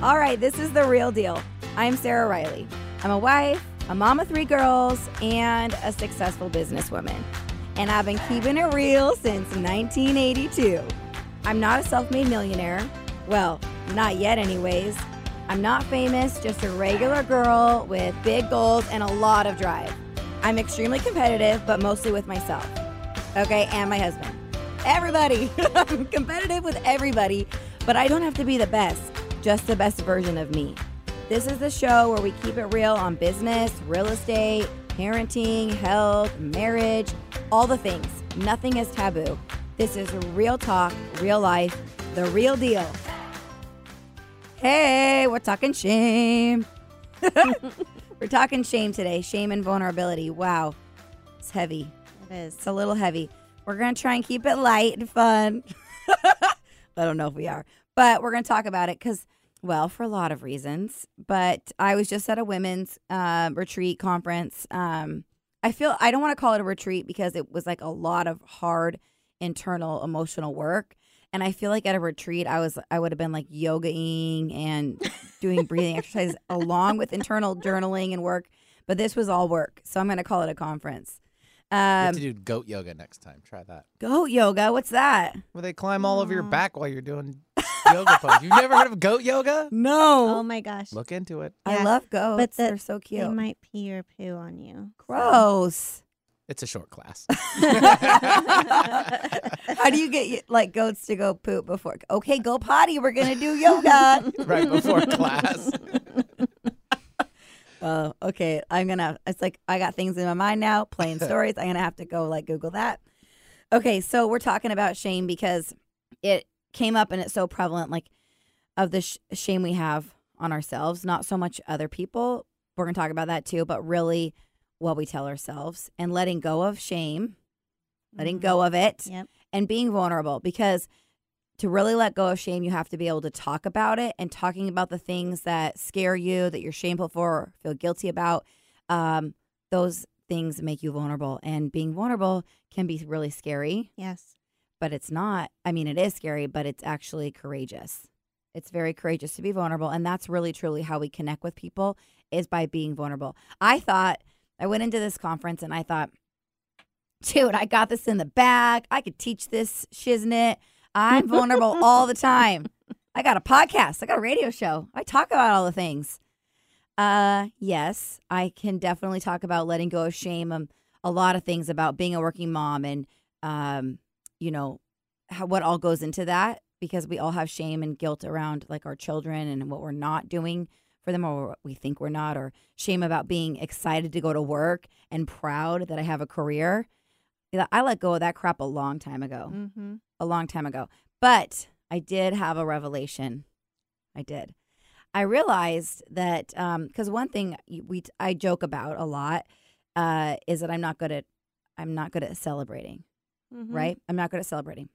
All right, this is the real deal. I'm Sarah Riley. I'm a wife, a mom of three girls, and a successful businesswoman. And I've been keeping it real since 1982. I'm not a self made millionaire. Well, not yet, anyways. I'm not famous, just a regular girl with big goals and a lot of drive. I'm extremely competitive, but mostly with myself. Okay, and my husband. Everybody. I'm competitive with everybody, but I don't have to be the best, just the best version of me. This is the show where we keep it real on business, real estate, parenting, health, marriage, all the things. Nothing is taboo. This is real talk, real life, the real deal. Hey, we're talking shame. we're talking shame today. Shame and vulnerability. Wow. It's heavy. It is. It's a little heavy. We're going to try and keep it light and fun. I don't know if we are, but we're going to talk about it because, well, for a lot of reasons. But I was just at a women's uh, retreat conference. Um, I feel I don't want to call it a retreat because it was like a lot of hard internal emotional work. And I feel like at a retreat, I was I would have been like yogaing and doing breathing exercises along with internal journaling and work. But this was all work, so I'm going to call it a conference. You have Um, to do goat yoga next time. Try that. goat yoga, what's that? Where they climb all over your back while you're doing yoga pose. You've never heard of goat yoga? No, Oh my gosh. Look into it. I Yeah, love goats. but the- They're so cute. They might pee or poo on you. so- Gross. It's a short class. How do you get like goats to go poop before? Okay, go potty. We're gonna do yoga. right before class. Oh, okay. I'm gonna. It's like I got things in my mind now. Playing stories. I'm gonna have to go like Google that. Okay, so we're talking about shame because it came up and it's so prevalent, like of the sh- shame we have on ourselves. Not so much other people. We're gonna talk about that too, but really what we tell ourselves and letting go of shame, letting Mhm. go of it. Yep. and being vulnerable because to really let go of shame, you have to be able to talk about it and talking about the things that scare you, that you're shameful for, or feel guilty about. Um, those things make you vulnerable, and being vulnerable can be really scary, Yes. but it's not. I mean, it is scary, but it's actually courageous. It's very courageous to be vulnerable, and that's really truly how we connect with people is by being vulnerable. I thought I went into this conference and I thought, dude, I got this in the bag. I could teach this shiznit. I'm vulnerable all the time. I got a podcast. I got a radio show. I talk about all the things. Uh, yes, I can definitely talk about letting go of shame. Um, a lot of things about being a working mom and um, you know, how, what all goes into that because we all have shame and guilt around like our children and what we're not doing for them or what we think we're not or shame about being excited to go to work and proud that I have a career. I let go of that crap a long time ago. Mm-hmm. A long time ago. But I did have a revelation. I did. I realized that because one thing we I joke about a lot uh, is that I'm not good at I'm not good at celebrating Mm-hmm. right? I'm not good at celebrating.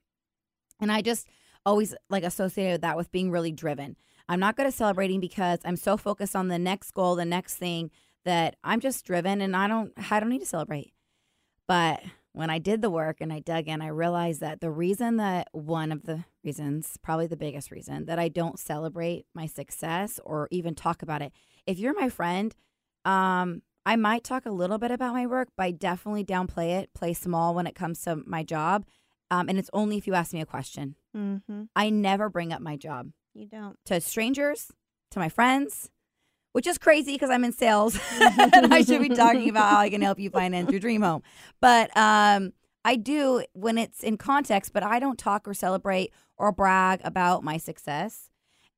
And I just always like associated that with being really driven. I'm not good at celebrating because I'm so focused on the next goal, the next thing that I'm just driven and I don't I don't need to celebrate. But when I did the work and I dug in, I realized that the reason that one of the reasons, probably the biggest reason that I don't celebrate my success or even talk about it. If you're my friend, um I might talk a little bit about my work, but I definitely downplay it, play small when it comes to my job. Um, and it's only if you ask me a question. Mm-hmm. I never bring up my job You don't. to strangers, to my friends, which is crazy because I'm in sales and I should be talking about how I can help you finance your dream home. But um, I do when it's in context, but I don't talk or celebrate or brag about my success.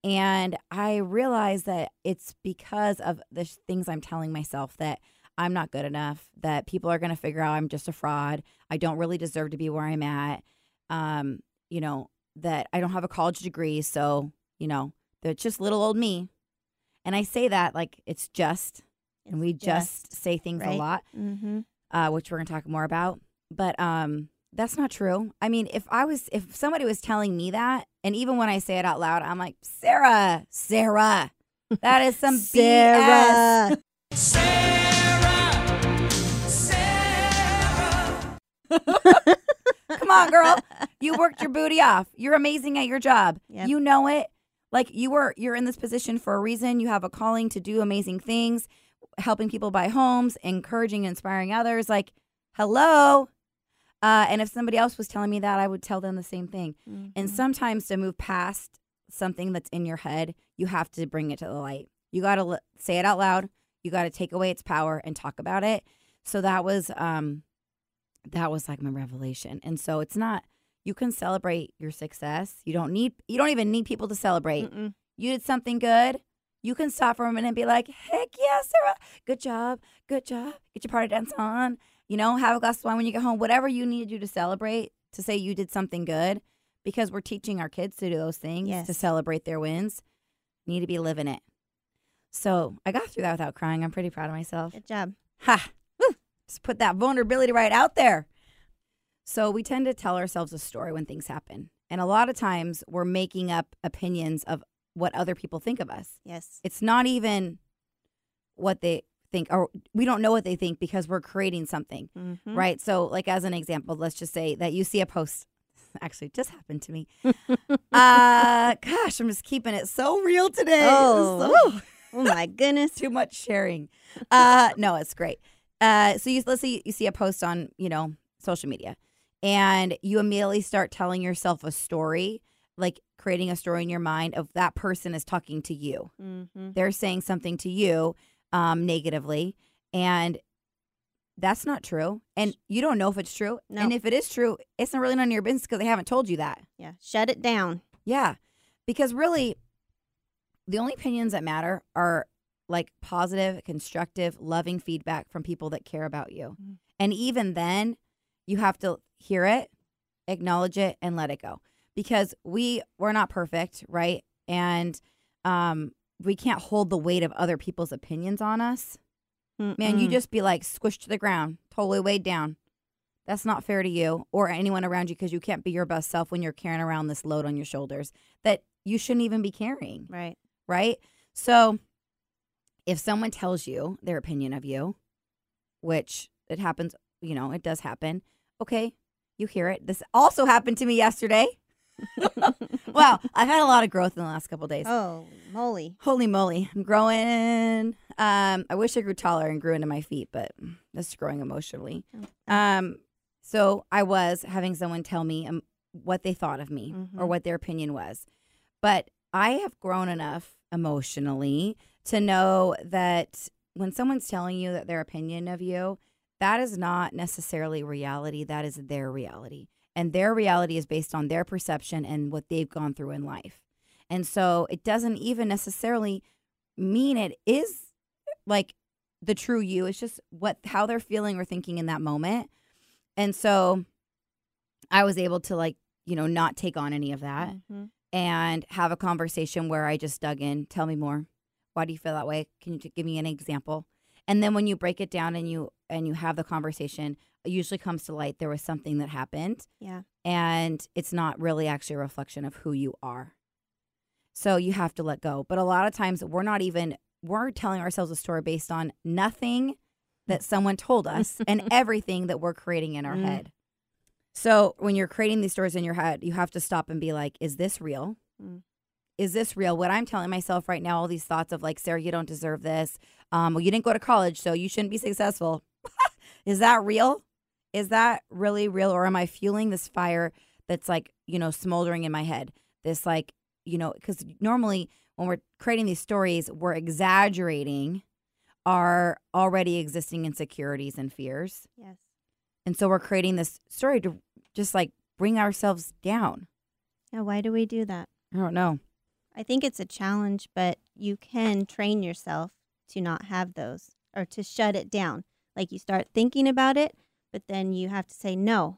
And I realize that it's because of the things I'm telling myself that I'm not good enough, that people are going to figure out I'm just a fraud. I don't really deserve to be where I'm at. Um, you know, that I don't have a college degree. So, you know, that it's just little old me. And I say that like it's just, and we just, say things a lot, Mm-hmm. uh, which we're going to talk more about. But um, that's not true. I mean, if I was, if somebody was telling me that, and even when I say it out loud, I'm like, Sarah, Sarah, that is some BS. Sarah, Sarah. Come on, girl. You worked your booty off. You're amazing at your job. Yep. You know it. Like you were you're in this position for a reason. You have a calling to do amazing things, helping people buy homes, encouraging and inspiring others. Like, hello. Uh, and if somebody else was telling me that, I would tell them the same thing. And Mhm. sometimes to move past something that's in your head, you have to bring it to the light. You got to l- say it out loud. You got to take away its power and talk about it. So that was um that was like my revelation. And so it's not you can celebrate your success. You don't need you don't even need people to celebrate. Mm-mm. You did something good. You can stop for a minute and be like, "Heck yeah, Sarah! Good job, good job. Get your party dance on. You know, have a glass of wine when you get home. Whatever you need to do to celebrate, to say you did something good, because we're teaching our kids to do those things to celebrate their wins. Need to be living it. So I got through that without crying. I'm pretty proud of myself. Good job. Ha! Woo! Just put that vulnerability right out there. So we tend to tell ourselves a story when things happen. And a lot of times we're making up opinions of what other people think of us. Yes. It's not even what they think, or we don't know what they think because we're creating something, Mhm. right? So, like, as an example, let's just say that you see a post. Actually, it just happened to me. uh, gosh, I'm just keeping it so real today. Oh. So- Oh my goodness. too much sharing. Uh, no, it's great. Uh, so you let's say you see a post on you know social media, and you immediately start telling yourself a story, like creating a story in your mind of that person is talking to you. Mm-hmm. They're saying something to you um, negatively, and that's not true. And you don't know if it's true. No. And if it is true, it's not really none of your business because they haven't told you that. Yeah. Shut it down. Yeah. Because really, the only opinions that matter are like positive, constructive, loving feedback from people that care about you. Mhm. And even then, you have to hear it, acknowledge it, and let it go. Because we we're not perfect, right? And um we can't hold the weight of other people's opinions on us. Man, you just be like squished to the ground, totally weighed down. That's not fair to you or anyone around you because you can't be your best self when you're carrying around this load on your shoulders that you shouldn't even be carrying, right. right? So if someone tells you their opinion of you, which it happens, you know, it does happen, okay, you hear it. This also happened to me yesterday. wow, I've had a lot of growth in the last couple days. Oh, moly. Holy moly, I'm growing. Um, I wish I grew taller and grew into my feet, but that's growing emotionally. Um, so I was having someone tell me um, what they thought of me or Mhm. what their opinion was, but I have grown enough emotionally to know that when someone's telling you that their opinion of you, that is not necessarily reality. That is their reality. And their reality is based on their perception and what they've gone through in life. And so it doesn't even necessarily mean it is like the true you. It's just what how they're feeling or thinking in that moment. And so I was able to like, you know, not take on any of that Mhm. and have a conversation where I just dug in. Tell me more. Why do you feel that way? Can you give me an example? And then when you break it down and you and you have the conversation, it usually comes to light there was something that happened Yeah. and it's not really actually a reflection of who you are. So you have to let go. But a lot of times we're not even we're telling ourselves a story based on nothing that someone told us and everything that we're creating in our Mm. head. So when you're creating these stories in your head, you have to stop and be like, is this real? Mm. Is this real? What I'm telling myself right now, all these thoughts of like, Sarah, you don't deserve this. Um, well, you didn't go to college, so you shouldn't be successful. is that real? Is that really real? Or am I fueling this fire that's like, you know, smoldering in my head? This like, you know, because normally when we're creating these stories, we're exaggerating our already existing insecurities and fears. Yes. And so we're creating this story to just like bring ourselves down. Yeah. Why do we do that? I don't know. I think it's a challenge, but you can train yourself to not have those or to shut it down. Like you start thinking about it, but then you have to say, no,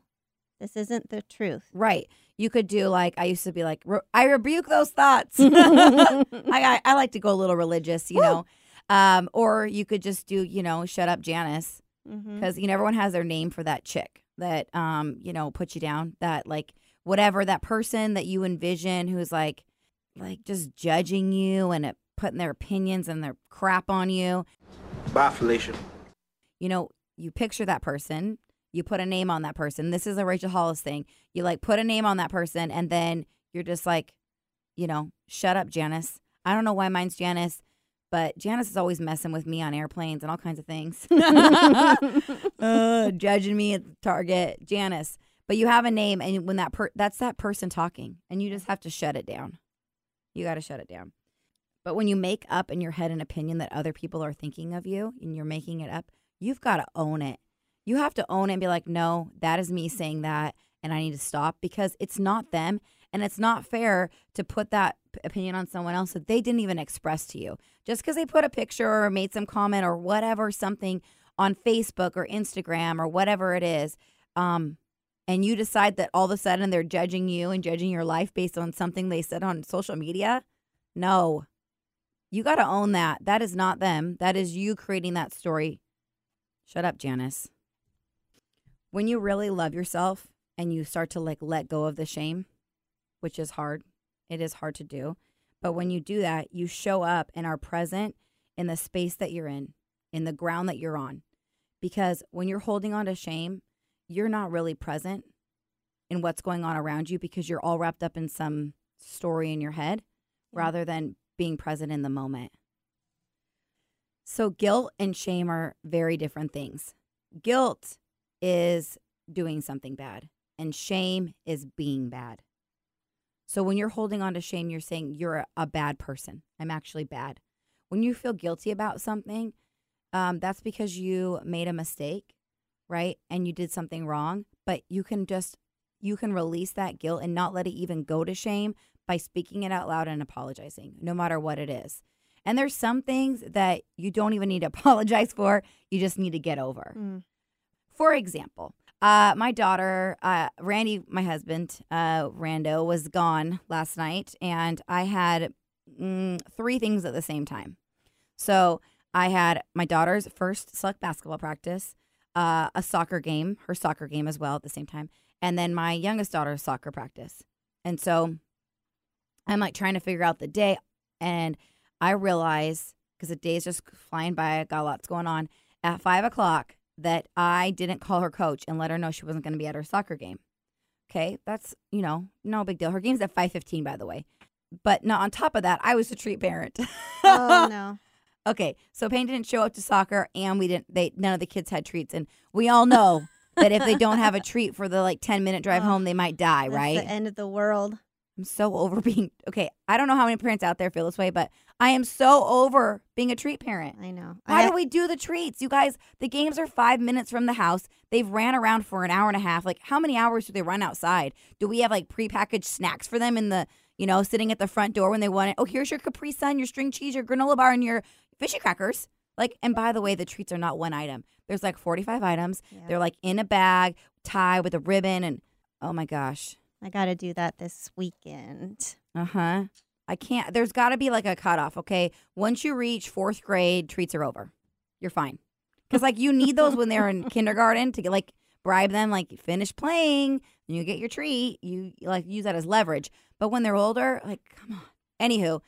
this isn't the truth. Right. You could do like, I used to be like, I rebuke those thoughts. I, I, I like to go a little religious, you know. Um, or you could just do, you know, shut up, Janice. Because you know everyone has their name for that chick that um you know puts you down that like whatever that person that you envision who's like like just judging you and putting their opinions and their crap on you Bye, Felicia. you know you picture that person you put a name on that person this is a rachel hollis thing you like put a name on that person and then you're just like you know, shut up, Janice. I don't know why mine's Janice, but Janice is always messing with me on airplanes and all kinds of things. uh, judging me at Target, Janice. But you have a name, and when that per- that's that person talking, and you just have to shut it down. You got to shut it down. But when you make up in your head an opinion that other people are thinking of you, and you're making it up, you've got to own it. You have to own it and be like, no, that is me saying that, and I need to stop because it's not them, and it's not fair to put that opinion on someone else that they didn't even express to you. Just because they put a picture or made some comment or whatever, something on Facebook or Instagram or whatever it is, um, and you decide that all of a sudden they're judging you and judging your life based on something they said on social media, no. You got to own that. That is not them. That is you creating that story. Shut up, Janice. When you really love yourself and you start to like let go of the shame, which is hard. It is hard to do. But when you do that, you show up and are present in the space that you're in, in the ground that you're on. Because when you're holding on to shame, you're not really present in what's going on around you because you're all wrapped up in some story in your head Yeah. rather than being present in the moment. So, guilt and shame are very different things. Guilt is doing something bad, and shame is being bad. So, when you're holding on to shame, you're saying you're a, a bad person. I'm actually bad. When you feel guilty about something, um, that's because you made a mistake, right? And you did something wrong, but you can just you can release that guilt and not let it even go to shame by speaking it out loud and apologizing, no matter what it is. And there's some things that you don't even need to apologize for, you just need to get over. Mm. For example, uh, my daughter, uh, Randy, my husband, uh, Rando, was gone last night, and I had mm, three things at the same time. So I had my daughter's first select basketball practice, uh, a soccer game, her soccer game as well at the same time, and then my youngest daughter's soccer practice. And so I'm like trying to figure out the day, and I realize because the day's just flying by, I got lots going on. At five o'clock, that I didn't call her coach and let her know she wasn't going to be at her soccer game. Okay, that's you know no big deal. Her game's at five fifteen, by the way. But not on top of that, I was a treat parent. Oh no. Okay, so Payne didn't show up to soccer, and we didn't. They none of the kids had treats, and we all know that if they don't have a treat for the like ten minute drive Oh, home, they might die. Right? the end of the world. I'm so over being okay. I don't know how many parents out there feel this way, but I am so over being a treat parent. I know. Why I, do we do the treats? You guys, the games are five minutes from the house. They've ran around for an hour and a half. Like, how many hours do they run outside? Do we have like prepackaged snacks for them in the, you know, sitting at the front door when they want it? Oh, here's your Capri Sun, your string cheese, your granola bar, and your fishy crackers. Like, and by the way, the treats are not one item. There's like 45 items. Yeah. They're like in a bag, tied with a ribbon, and oh my gosh. I got to do that this weekend. Uh huh. I can't. There's got to be like a cutoff. Okay, once you reach fourth grade, treats are over. You're fine. Because like you need those when they're in kindergarten to get like bribe them, like finish playing, and you get your treat. You like use that as leverage. But when they're older, like come on. Anywho,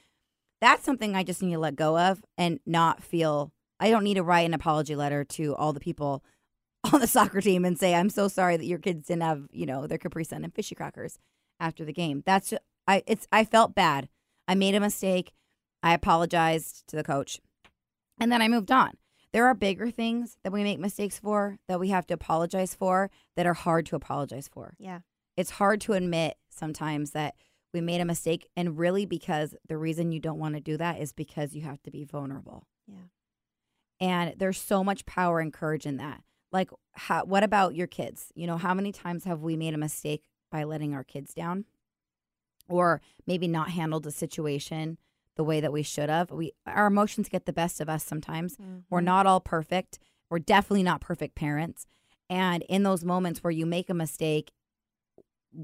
that's something I just need to let go of and not feel. I don't need to write an apology letter to all the people on the soccer team and say I'm so sorry that your kids didn't have you know their Capri Sun and fishy crackers after the game. That's just, I. It's I felt bad. I made a mistake. I apologized to the coach, and then I moved on. There are bigger things that we make mistakes for that we have to apologize for that are hard to apologize for. Yeah. It's hard to admit sometimes that we made a mistake, and really because the reason you don't want to do that is because you have to be vulnerable. Yeah. And there's so much power and courage in that. Like, how, what about your kids? You know, how many times have we made a mistake by letting our kids down, or maybe not handled a situation the way that we should have? We our emotions get the best of us sometimes. We're Mhm. not all perfect. We're definitely not perfect parents. And in those moments where you make a mistake,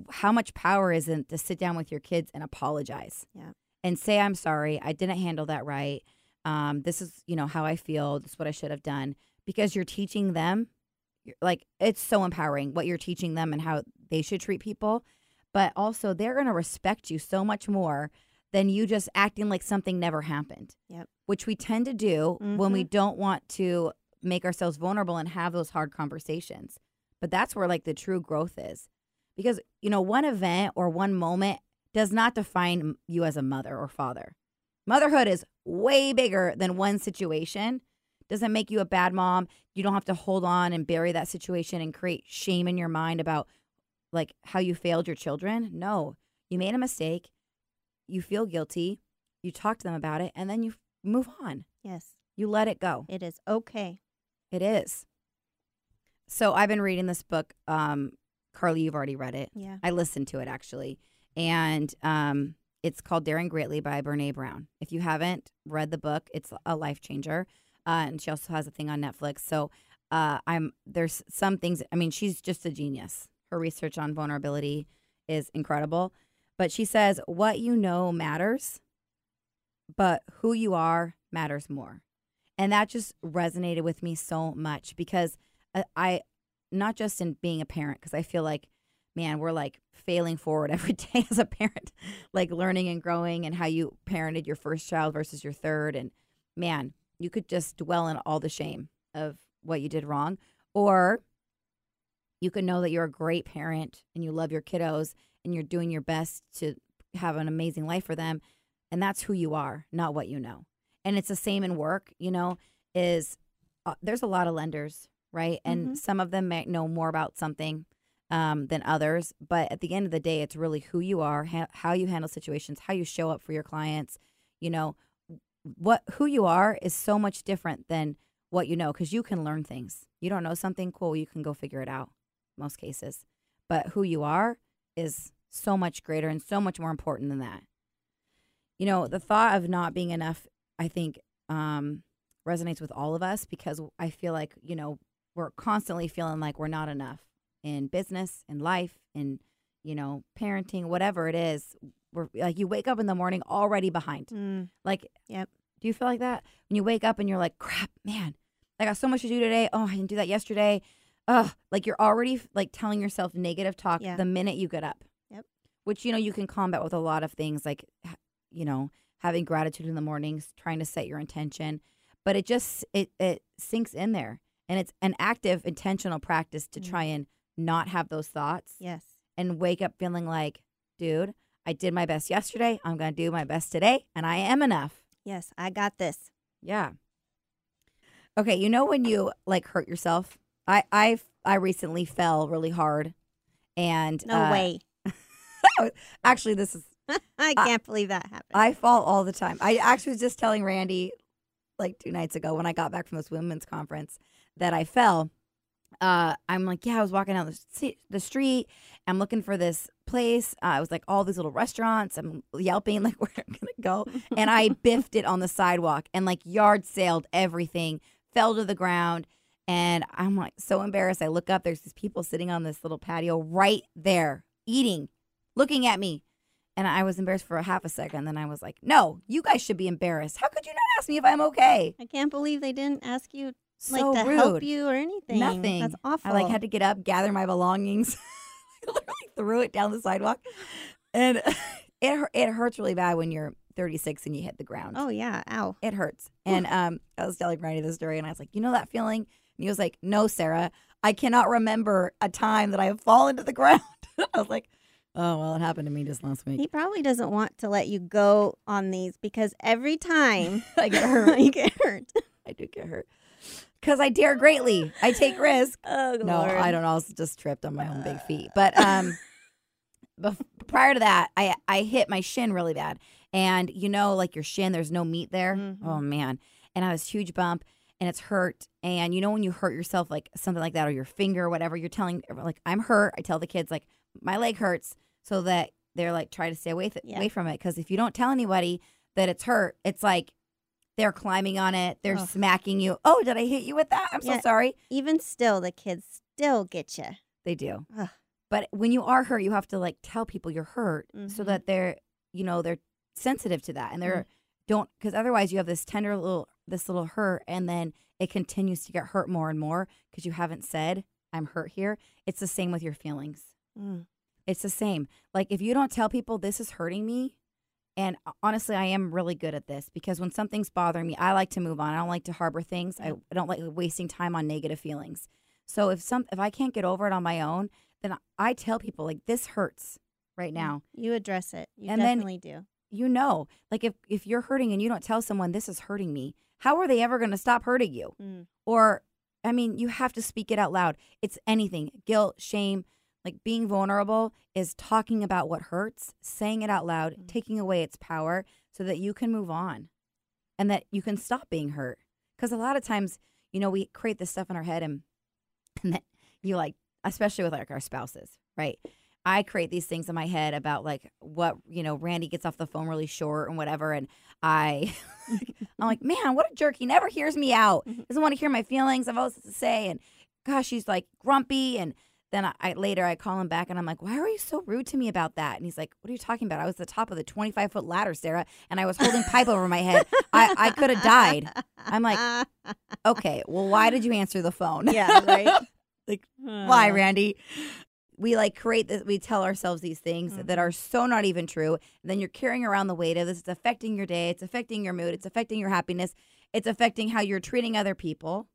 how much power is it to sit down with your kids and apologize? Yeah. And say, I'm sorry, I didn't handle that right. Um, this is, you know, how I feel. This is what I should have done. Because you're teaching them, you're- like, it's so empowering what you're teaching them and how they should treat people. But also, they're going to respect you so much more than you just acting like something never happened. Yep. Which we tend to do when we don't want to make ourselves vulnerable and have those hard conversations. But that's where like the true growth is. Because, you know, one event or one moment does not define you as a mother or father. Motherhood is way bigger than one situation. Doesn't make you a bad mom. You don't have to hold on and bury that situation and create shame in your mind about like how you failed your children. No, you made a mistake. You feel guilty. You talk to them about it and then you move on. Yes. You let it go. It is okay. It is. So I've been reading this book. Um, Carly, you've already read it. Yeah. I listened to it actually, and um, it's called Daring Greatly by Brene Brown. If you haven't read the book, it's a life changer. Uh, and she also has a thing on Netflix. So uh, I'm there's some things. I mean, she's just a genius. Her research on vulnerability is incredible. But she says what you know matters, but who you are matters more. And that just resonated with me so much because I, I not just in being a parent, because I feel like, man, we're like failing forward every day as a parent, like learning and growing and how you parented your first child versus your third. And man, you could just dwell in all the shame of what you did wrong. Or you could know that you're a great parent and you love your kiddos and you're doing your best to have an amazing life for them. And that's who you are, not what you know. And it's the same in work, you know, is uh, there's a lot of lenders, right? And Mhm. some of them might know more about something um, than others. But at the end of the day, it's really who you are, ha- how you handle situations, how you show up for your clients. You know, what who you are is so much different than what you know because you can learn things. You don't know something cool, you can go figure it out. Most cases, but who you are is so much greater and so much more important than that. You know, the thought of not being enough, I think, um, resonates with all of us because I feel like you know we're constantly feeling like we're not enough in business, in life, in you know parenting, whatever it is. We're like you wake up in the morning already behind. Mm, Like, Yep. Do you feel like that when you wake up and you're like, crap, man, I got so much to do today. Oh, I didn't do that yesterday. Ugh, like you're already like telling yourself negative talk Yeah. the minute you get up. Yep. Which you know you can combat with a lot of things like, you know, having gratitude in the mornings, trying to set your intention, but it just it it sinks in there, and it's an active intentional practice to Mm. try and not have those thoughts yes. and wake up feeling like, dude, I did my best yesterday. I'm going to do my best today, and I am enough. Yes. I got this. Yeah. Okay, you know when you like hurt yourself? I I I recently fell really hard, and No uh, way. Actually, this is I can't believe that happened. I fall all the time. I actually was just telling Randy like two nights ago when I got back from this women's conference that I fell. Uh, I'm like, yeah, I was walking down the, the street. I'm looking for this place. Uh, I was like, all these little restaurants. I'm yelping like where I'm gonna go, and I biffed it on the sidewalk and like yard sailed everything, fell to the ground, and I'm like so embarrassed. I look up. There's these people sitting on this little patio right there, eating, looking at me. And I was embarrassed for a half a second. Then I was like, no, you guys should be embarrassed. How could you not ask me if I'm okay? I can't believe they didn't ask you like So to rude. help you or anything. Nothing. That's awful. I like had to get up, gather my belongings, I literally threw it down the sidewalk, and it it hurts really bad when you're 36 and you hit the ground. Oh yeah. Ow. It hurts. And um, I was telling Randy this story, and I was like, you know that feeling? And he was like, no, Sarah, I cannot remember a time that I have fallen to the ground. I was like, oh well, it happened to me just last week. He probably doesn't want to let you go on these because every time I get hurt. you get hurt. I do get hurt because I dare greatly. I take risks. Oh No, Lord. I don't know. I was just tripped on my own big feet. But um, prior to that, I I hit my shin really bad, and you know, like your shin, there's no meat there. Mhm. Oh man, and I was huge bump, and it's hurt. And you know when you hurt yourself, like something like that, or your finger, or whatever, you're telling like I'm hurt. I tell the kids like my leg hurts, so that they're like try to stay away th- Yeah. away from it. Because if you don't tell anybody that it's hurt, it's like. They're climbing on it. They're smacking you. Oh, did I hit you with that? I'm so sorry. Even still, the kids still get you. They do. Ugh. But when you are hurt, you have to like tell people you're hurt so Mhm. that they're, you know, they're sensitive to that and they're Mm. don't because otherwise you have this tender little this little hurt and then it continues to get hurt more and more because you haven't said I'm hurt here. It's the same with your feelings. Mm. It's the same. Like if you don't tell people this is hurting me, and uh, honestly, I am really good at this because when something's bothering me, I like to move on. I don't like to harbor things. I, mm-hmm. I don't like wasting time on negative feelings. So if some if I can't get over it on my own, then I tell people like this hurts. right mm, now. You address it. You And then- definitely do. You know, like if if you're hurting and you don't tell someone this is hurting me, how are they ever going to stop hurting you? Mm. Or I mean, you have to speak it out loud. It's anything. Guilt, shame, like being vulnerable is talking about what hurts, saying it out loud, Mm. taking away its power so that you can move on and that you can stop being hurt. Cuz a lot of times, you know, we create this stuff in our head and and that you like especially with like our spouses, right? I create these things in my head about like what, you know, Randy gets off the phone really short and whatever and I I'm like, man, what a jerk. He never hears me out. Mhm. Doesn't want to hear my feelings. I've always to say. And gosh, he's like grumpy. And then I, I later I call him back and I'm like, why are you so rude to me about that? And he's like, what are you talking about? I was at the top of the 25 foot ladder, Sarah, and I was holding pipe over my head. I, I could have died. I'm like, Okay, well, why did you answer the phone? yeah, right. Like, Why, Randy? We like create this, we tell ourselves these things mm-hmm. that are so not even true. And then you're carrying around the weight of this. It's affecting your day. It's affecting your mood. It's affecting your happiness. It's affecting how you're treating other people,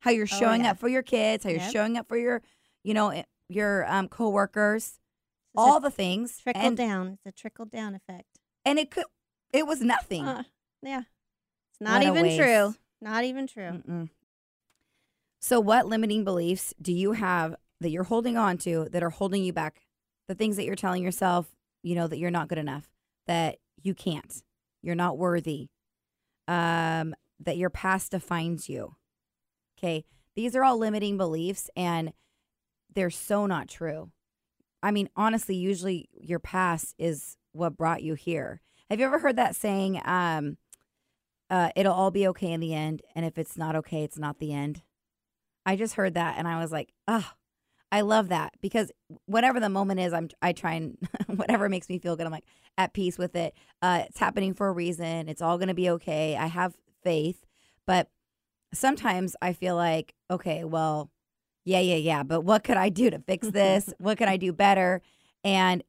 how you're Oh, showing yeah. up for your kids, how you're Yep. showing up for your, you know, eh, your um, coworkers, all a the things. trickle and, down. It's a trickle down effect. and it could, it was nothing. Uh, yeah. It's not What even true. Not even true. Mm-mm. So, what limiting beliefs do you have that you're holding on to that are holding you back? The things that you're telling yourself, you know, that you're not good enough, that you can't, you're not worthy, um, that your past defines you. Okay. These are all limiting beliefs and they're so not true. I mean, honestly, usually your past is what brought you here. Have you ever heard that saying, um, uh, it'll all be okay in the end, and if it's not okay, it's not the end? I just heard that and I was like, oh, I love that because whatever the moment is, I'm I try and whatever makes me feel good, I'm like at peace with it. Uh, it's happening for a reason. It's all gonna be okay. I have faith, but sometimes I feel like, okay, well, yeah, yeah, yeah, but what could I do to fix this? what could I do better? And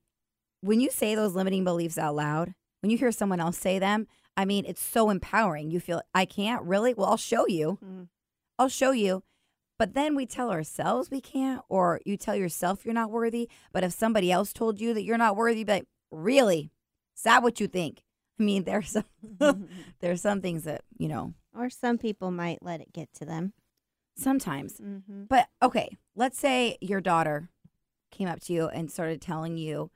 when you say those limiting beliefs out loud, when you hear someone else say them, I mean, it's so empowering. You feel, I can't really? Well, I'll show you. Mm. I'll show you. But then we tell ourselves we can't, or you tell yourself you're not worthy. But if somebody else told you that you're not worthy, but really, is that what you think? I mean, there's some, there's some things that you know or some people might let it get to them. Sometimes. Mm-hmm. But okay, let's say your daughter came up to you and started telling you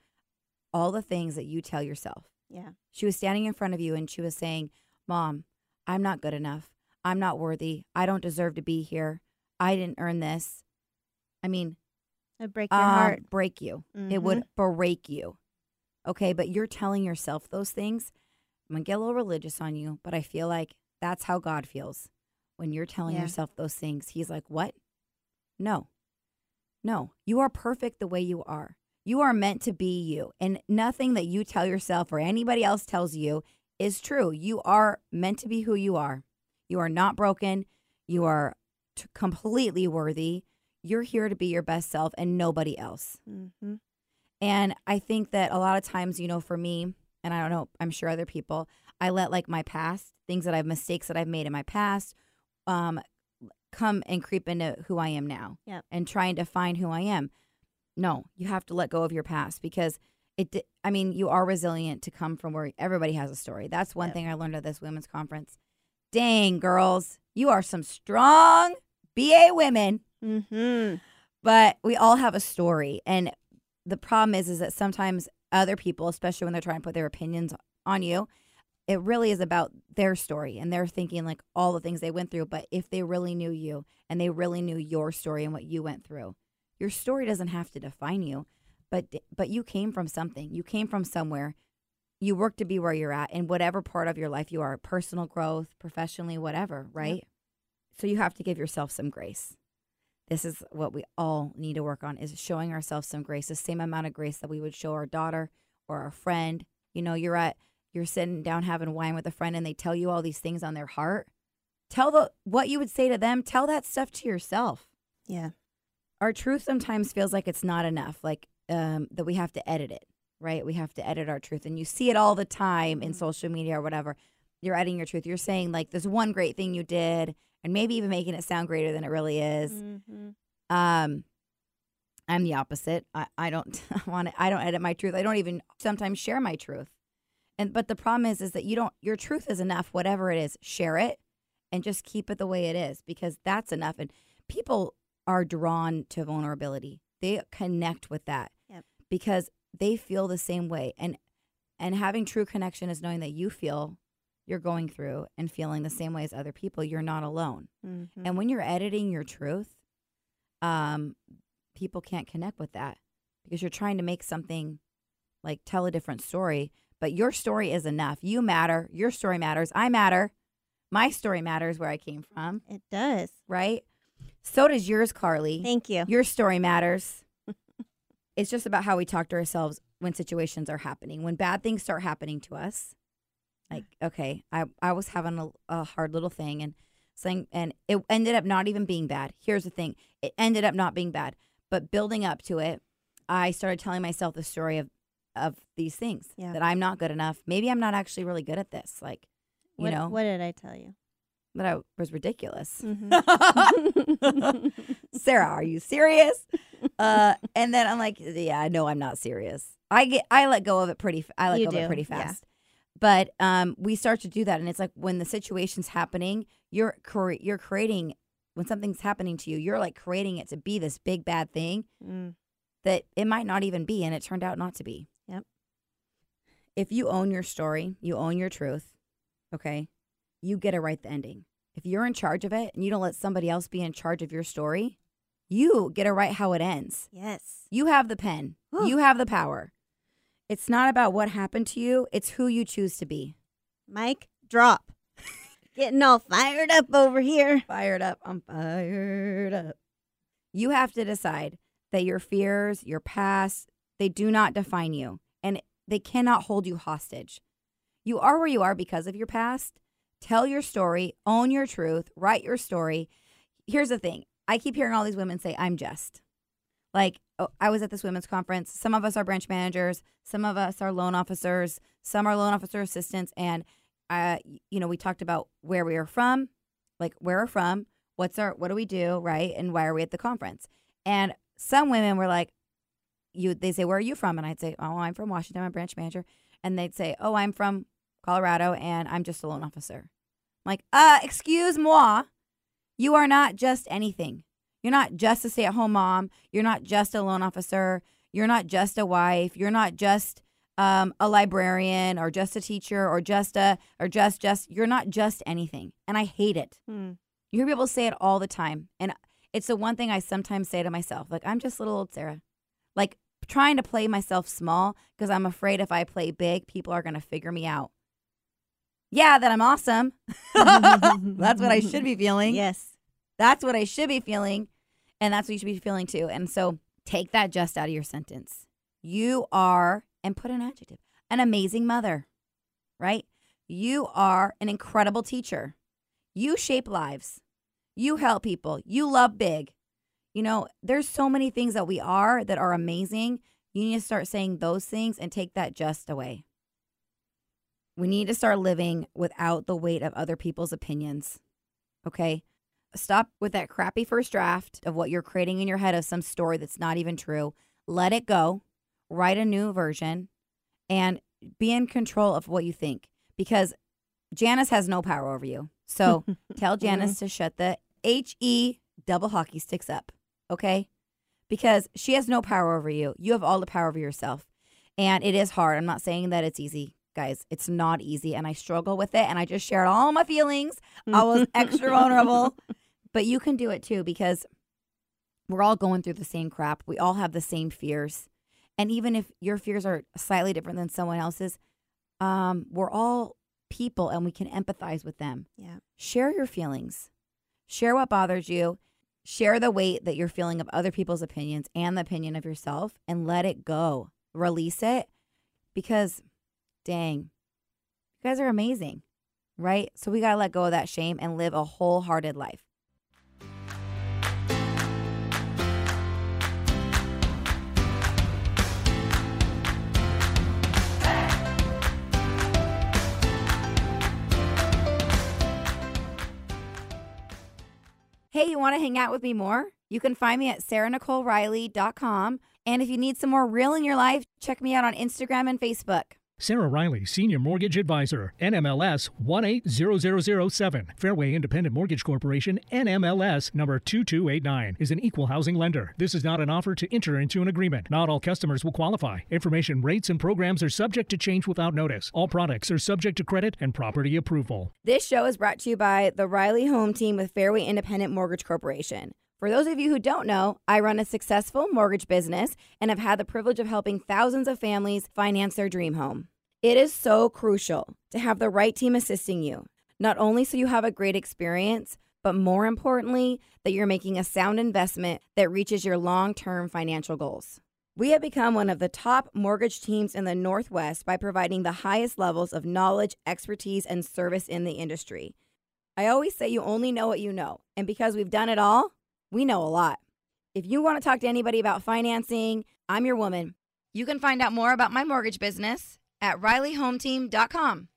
all the things that you tell yourself. Yeah. She was standing in front of you and she was saying, Mom, I'm not good enough. I'm not worthy. I don't deserve to be here. I didn't earn this. I mean, It'd break your um, heart. break you. It would Mm-hmm. break you. Okay, but you're telling yourself those things. I'm to get a little religious on you, but I feel like that's how God feels. When you're telling Yeah. yourself those things, He's like, What? No. No. You are perfect the way you are. You are meant to be you. And nothing that you tell yourself or anybody else tells you is true. You are meant to be who you are. You are not broken. You are t- completely worthy. You're here to be your best self and nobody else. Mm-hmm. And I think that a lot of times, you know, for me, and I don't know, I'm sure other people, I let like my past, things that I've mistakes that I've made in my past, um, come and creep into who I am now Yep. and trying to find who I am. No, you have to let go of your past because it, I mean, you are resilient to come from where everybody has a story. That's one Yep. thing I learned at this women's conference. Dang, girls, you are some strong BA women Mm-hmm. but we all have a story and the problem is is that sometimes other people especially when they're trying to put their opinions on you it really is about their story and they're thinking like all the things they went through but if they really knew you and they really knew your story and what you went through your story doesn't have to define you but but you came from something. You came from somewhere. You work to be where you're at in whatever part of your life you are personal growth professionally whatever right? So you have to give yourself some grace. This is what we all need to work on is showing ourselves some grace the same amount of grace that we would show our daughter or our friend. You know you're at you're sitting down having wine with a friend and they tell you all these things on their heart tell the what you would say to them tell that stuff to yourself Yeah. our truth sometimes feels like it's not enough like um, that we have to edit it right we have to edit our truth and you see it all the time in Mhm. social media or whatever you're editing your truth you're saying like there's one great thing you did and maybe even making it sound greater than it really is Mm-hmm. um I'm the opposite. I, I don't want to, I don't edit my truth. I don't even sometimes share my truth. And but the problem is is that you don't your truth is enough, whatever it is, share it and just keep it the way it is because that's enough. And people are drawn to vulnerability. They connect with that Yep. because they feel the same way. And and having true connection is knowing that you feel you're going through and feeling the same way as other people. You're not alone. Mhm. And when you're editing your truth, um, people can't connect with that because you're trying to make something like tell a different story. But your story is enough. You matter. Your story matters. I matter. My story matters where I came from, it does. right? So does yours, Carly. Thank you. Your story matters. it's just about how we talk to ourselves when situations are happening. When bad things start happening to us, like okay, I I was having a, a hard little thing and saying, and it ended up not even being bad. Here's the thing: it ended up not being bad, but building up to it, I started telling myself the story of of these things Yeah. that I'm not good enough. Maybe I'm not actually really good at this. Like, you what, know, what did I tell you? that I was ridiculous. Mhm. Sarah, are you serious? Uh, and then I'm like, yeah, I know I'm not serious. I get, I let go of it pretty, I let You go of it do, pretty yeah. fast. But um, we start to do that, and it's like when the situation's happening, you're cre- you're creating when something's happening to you, you're like creating it to be this big bad thing Mm, that it might not even be, and it turned out not to be. If you own your story, you own your truth. Okay, you get to write the ending. If you're in charge of it and you don't let somebody else be in charge of your story, you get to write how it ends. yes. You have the pen. Whew. You have the power. It's not about what happened to you, it's who you choose to be. Mike, drop. Getting all fired up over here. Fired up. I'm fired up. You have to decide that your fears, your past, they do not define you and they cannot hold you hostage. You are where you are because of your past. Tell your story, own your truth, write your story. Here's the thing I keep hearing all these women say, I'm just. Like, oh, I was at this women's conference. Some of us are branch managers, some of us are loan officers, some are loan officer assistants. And, uh, you know, we talked about where we are from, like where we're from, what's our, what do we do, right? And why are we at the conference? And some women were like, you, they say, where are you from? And I'd say, oh, I'm from Washington, I'm a branch manager. And they'd say, oh, I'm from Colorado and I'm just a loan officer. I'm like, uh, excuse moi. You are not just anything. You're not just a stay at home mom. You're not just a loan officer. You're not just a wife. You're not just um, a librarian or just a teacher or just a, or just, just, you're not just anything. And I hate it. Hmm. You hear people say it all the time. And it's the one thing I sometimes say to myself like, I'm just little old Sarah. Like trying to play myself small because I'm afraid if I play big, people are going to figure me out. Yeah, that I'm awesome. That's what I should be feeling. Yes. That's what I should be feeling. And that's what you should be feeling too. And so take that just out of your sentence. You are, and put an adjective, an amazing mother, right? You are an incredible teacher. You shape lives. You help people. You love big. You know, there's so many things that we are that are amazing. You need to start saying those things and take that just away. We need to start living without the weight of other people's opinions. Okay? Stop with that crappy first draft of what you're creating in your head of some story that's not even true. Let it go. Write a new version and be in control of what you think because Janice has no power over you. So tell Janice mm-hmm. to shut the H E double hockey sticks up. Okay? Because she has no power over you. You have all the power over yourself. And it is hard. I'm not saying that it's easy, guys. It's not easy. And I struggle with it. And I just shared all my feelings. I was extra vulnerable. But you can do it too because we're all going through the same crap. We all have the same fears. And even if your fears are slightly different than someone else's, um, we're all people and we can empathize with them. Yeah. Share your feelings. Share what bothers you. Share the weight that you're feeling of other people's opinions and the opinion of yourself and let it go. Release it because, dang, you guys are amazing, right? So we got to let go of that shame and live a wholehearted life. Hey, you want to hang out with me more? You can find me at sarahnicoleriley.com. And if you need some more real in your life, check me out on Instagram and Facebook. Sarah Riley, Senior Mortgage Advisor, NMLS 180007. Fairway Independent Mortgage Corporation, NMLS number 2289, is an equal housing lender. This is not an offer to enter into an agreement. Not all customers will qualify. Information, rates, and programs are subject to change without notice. All products are subject to credit and property approval. This show is brought to you by the Riley Home Team with Fairway Independent Mortgage Corporation. For those of you who don't know, I run a successful mortgage business and have had the privilege of helping thousands of families finance their dream home. It is so crucial to have the right team assisting you, not only so you have a great experience, but more importantly, that you're making a sound investment that reaches your long term financial goals. We have become one of the top mortgage teams in the Northwest by providing the highest levels of knowledge, expertise, and service in the industry. I always say you only know what you know, and because we've done it all, we know a lot. If you want to talk to anybody about financing, I'm your woman. You can find out more about my mortgage business at rileyhometeam.com.